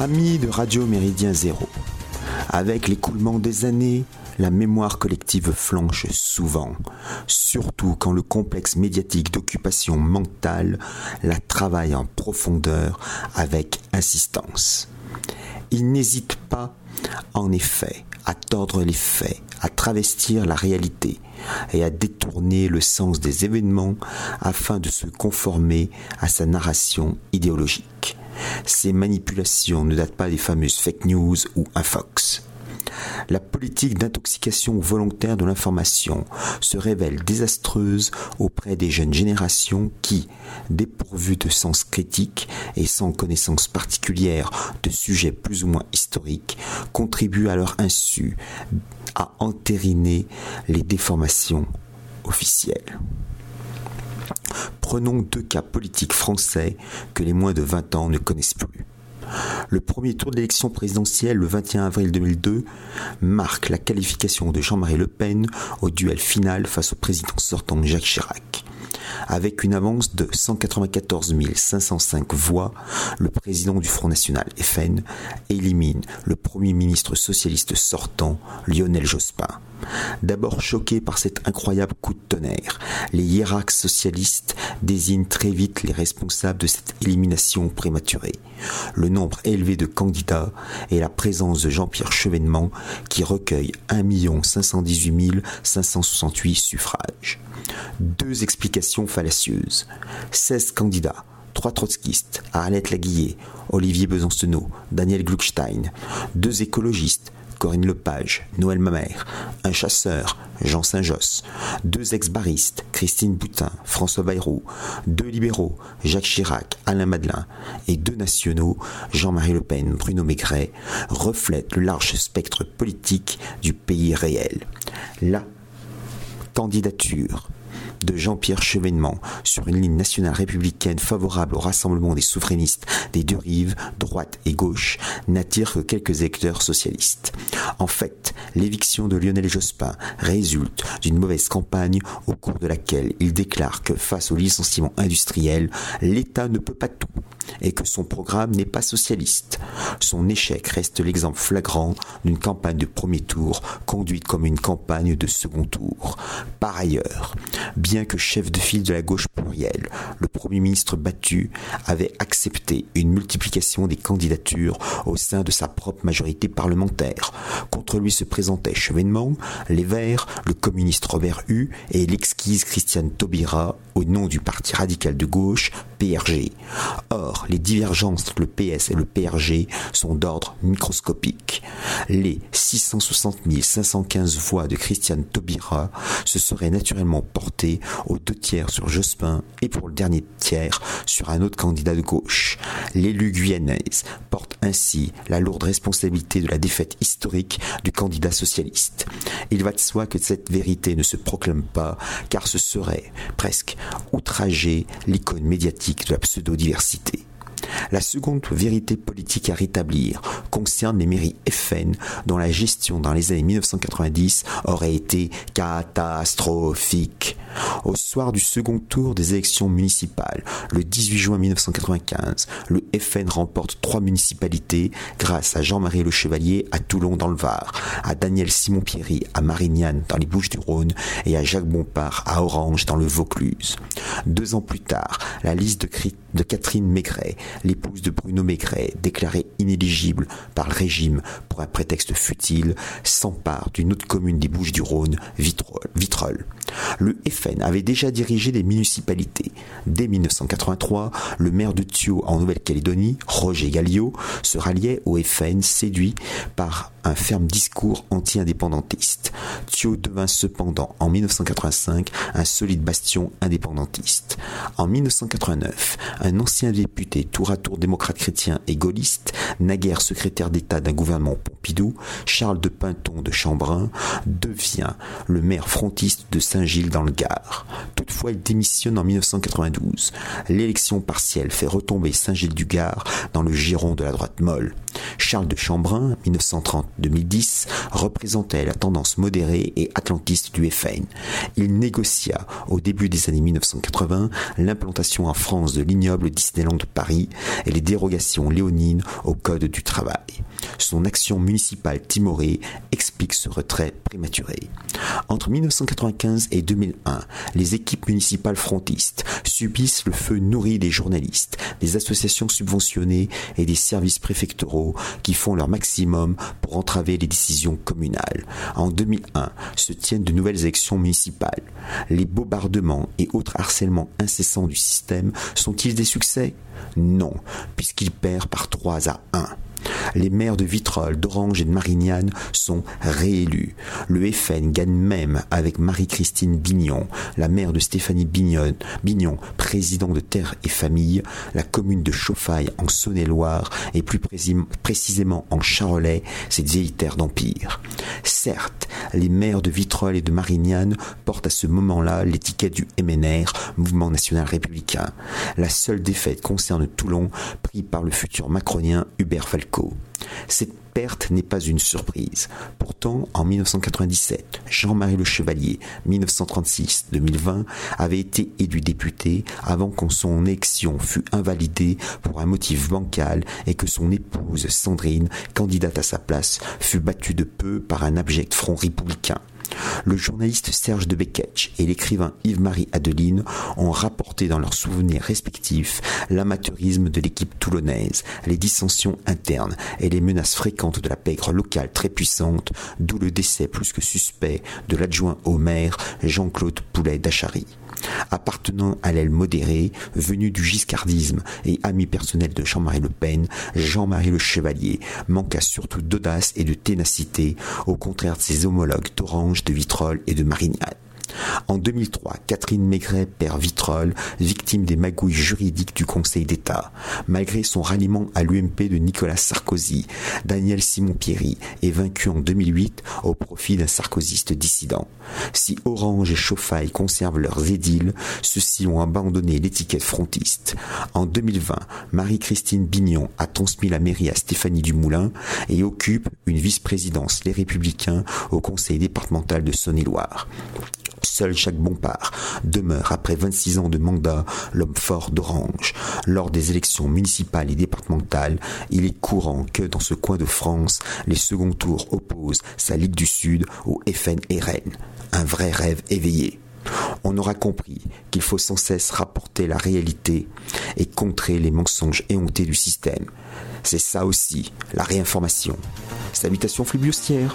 Amis de Radio Méridien Zéro, avec l'écoulement des années, la mémoire collective flanche souvent, surtout quand le complexe médiatique d'occupation mentale la travaille en profondeur avec insistance. Il n'hésite pas, en effet, à tordre les faits, à travestir la réalité et à détourner le sens des événements afin de se conformer à sa narration idéologique. Ces manipulations ne datent pas des fameuses fake news ou infox. La politique d'intoxication volontaire de l'information se révèle désastreuse auprès des jeunes générations qui, dépourvues de sens critique et sans connaissance particulière de sujets plus ou moins historiques, contribuent à leur insu à entériner les déformations officielles. Prenons deux cas politiques français que les moins de 20 ans ne connaissent plus. Le premier tour d'élection présidentielle le 21 avril 2002 marque la qualification de Jean-Marie Le Pen au duel final face au président sortant Jacques Chirac. Avec une avance de 194 505 voix, le président du Front National FN élimine le premier ministre socialiste sortant, Lionel Jospin. D'abord choqués par cet incroyable coup de tonnerre, les hiérarques socialistes désignent très vite les responsables de cette élimination prématurée. Le nombre élevé de candidats et la présence de Jean-Pierre Chevènement qui recueille 1 518 568 suffrages. Deux explications fallacieuses. 16 candidats, trois trotskistes, Arlette Laguillet, Olivier Besancenot, Daniel Gluckstein, deux écologistes, Corinne Lepage, Noël Mamère, un chasseur, Jean Saint-Josse, deux ex-baristes, Christine Boutin, François Bayrou, deux libéraux, Jacques Chirac, Alain Madelin, et deux nationaux, Jean-Marie Le Pen, Bruno Maigret, reflètent le large spectre politique du pays réel. La candidature de Jean-Pierre Chevènement sur une ligne nationale républicaine favorable au rassemblement des souverainistes des deux rives, droite et gauche, n'attire que quelques électeurs socialistes. En fait, l'éviction de Lionel Jospin résulte d'une mauvaise campagne au cours de laquelle il déclare que face au licenciement industriel, l'État ne peut pas tout et que son programme n'est pas socialiste. Son échec reste l'exemple flagrant d'une campagne de premier tour conduite comme une campagne de second tour. Par ailleurs, bien que chef de file de la gauche plurielle, le Premier ministre battu avait accepté une multiplication des candidatures au sein de sa propre majorité parlementaire. Contre lui se présentaient Chevènement, les Verts, le communiste Robert Hue et l'exquise Christiane Taubira au nom du Parti radical de gauche, Or, les divergences entre le PS et le PRG sont d'ordre microscopique. Les 660 515 voix de Christiane Taubira se seraient naturellement portées aux deux tiers sur Jospin et pour le dernier tiers sur un autre candidat de gauche. L'élu guyanaise porte ainsi la lourde responsabilité de la défaite historique du candidat socialiste. Il va de soi que cette vérité ne se proclame pas, car ce serait presque outrager l'icône médiatique de la pseudo-diversité. La seconde vérité politique à rétablir concerne les mairies FN dont la gestion dans les années 1990 aurait été catastrophique. Au soir du second tour des élections municipales, le 18 juin 1995, le FN remporte trois municipalités grâce à Jean-Marie Le Chevalier à Toulon dans le Var, à Daniel Simon-Pierry à Marignane dans les Bouches-du-Rhône et à Jacques Bompard à Orange dans le Vaucluse. Deux ans plus tard, la liste de, Catherine Maigret, l'épouse de Bruno Maigret, déclarée inéligible par le régime pour un prétexte futile, s'empare d'une autre commune des Bouches-du-Rhône, Vitrolles. Le FN avait déjà dirigé des municipalités. Dès 1983, le maire de Thio en Nouvelle-Calédonie, Roger Galliot, se ralliait au FN séduit par un ferme discours anti-indépendantiste. Thio devint cependant en 1985 un solide bastion indépendantiste. En 1989, un ancien député tour à tour démocrate chrétien et gaulliste, naguère secrétaire d'État d'un gouvernement Pompidou, Charles de Pinton de Chambrun, devient le maire frontiste de Saint-Gilles dans le Gard. Toutefois, il démissionne en 1992. L'élection partielle fait retomber Saint-Gilles du Gard dans le giron de la droite molle. Charles de Chambrun, 1930-2010, représentait la tendance modérée et atlantiste du FN. Il négocia, au début des années 1980, l'implantation en France de l'ignoble Disneyland de Paris et les dérogations léonines au Code du travail. Son action municipale timorée explique ce retrait prématuré. Entre 1995 et 2001, les équipes municipales frontistes subissent le feu nourri des journalistes, des associations subventionnées et des services préfectoraux qui font leur maximum pour entraver les décisions communales. En 2001 se tiennent de nouvelles élections municipales. Les bombardements et autres harcèlements incessants du système sont-ils des succès? Non, puisqu'il perd par 3 à 1. Les maires de Vitrolles, d'Orange et de Marignane sont réélus. Le FN gagne même avec Marie-Christine Bignon, la mère de Stéphanie Bignon, Bignon, président de Terre et Famille, la commune de Chauffaille en Saône-et-Loire et plus précisément en Charolais, cette vieille terre d'empire. Certes, les maires de Vitrolles et de Marignane portent à ce moment-là l'étiquette du MNR, Mouvement National Républicain. La seule défaite concerne Toulon, pris par le futur macronien Hubert Cette perte n'est pas une surprise. Pourtant, en 1997, Jean-Marie Le Chevalier, 1936-2020, avait été élu député avant que son élection fût invalidée pour un motif bancal et que son épouse Sandrine, candidate à sa place, fut battue de peu par un abject front républicain. Le journaliste Serge de Beketch et l'écrivain Yves-Marie Adeline ont rapporté dans leurs souvenirs respectifs l'amateurisme de l'équipe toulonnaise, les dissensions internes et les menaces fréquentes de la pègre locale très puissante, d'où le décès plus que suspect de l'adjoint au maire Jean-Claude Poulet d'Achary. Appartenant à l'aile modérée, venu du giscardisme et ami personnel de Jean-Marie Le Pen, Jean-Marie Le Chevalier manqua surtout d'audace et de ténacité, au contraire de ses homologues d'Orange, de Vitrolles et de Marignane. En 2003, Catherine Maigret perd Vitrolles, victime des magouilles juridiques du Conseil d'État. Malgré son ralliement à l'UMP de Nicolas Sarkozy, Daniel Simon-Pierry est vaincu en 2008 au profit d'un sarkoziste dissident. Si Orange et Chauffaille conservent leurs édiles, ceux-ci ont abandonné l'étiquette frontiste. En 2020, Marie-Christine Bignon a transmis la mairie à Stéphanie Dumoulin et occupe une vice-présidence Les Républicains au conseil départemental de Saône-et-Loire. Seul Jacques Bompard demeure après 26 ans de mandat l'homme fort d'Orange. Lors des élections municipales et départementales, il est courant que dans ce coin de France, les seconds tours opposent sa Ligue du Sud au FN-RN. Un vrai rêve éveillé. On aura compris qu'il faut sans cesse rapporter la réalité et contrer les mensonges éhontés du système. C'est ça aussi, la réinformation. Salutations flibustières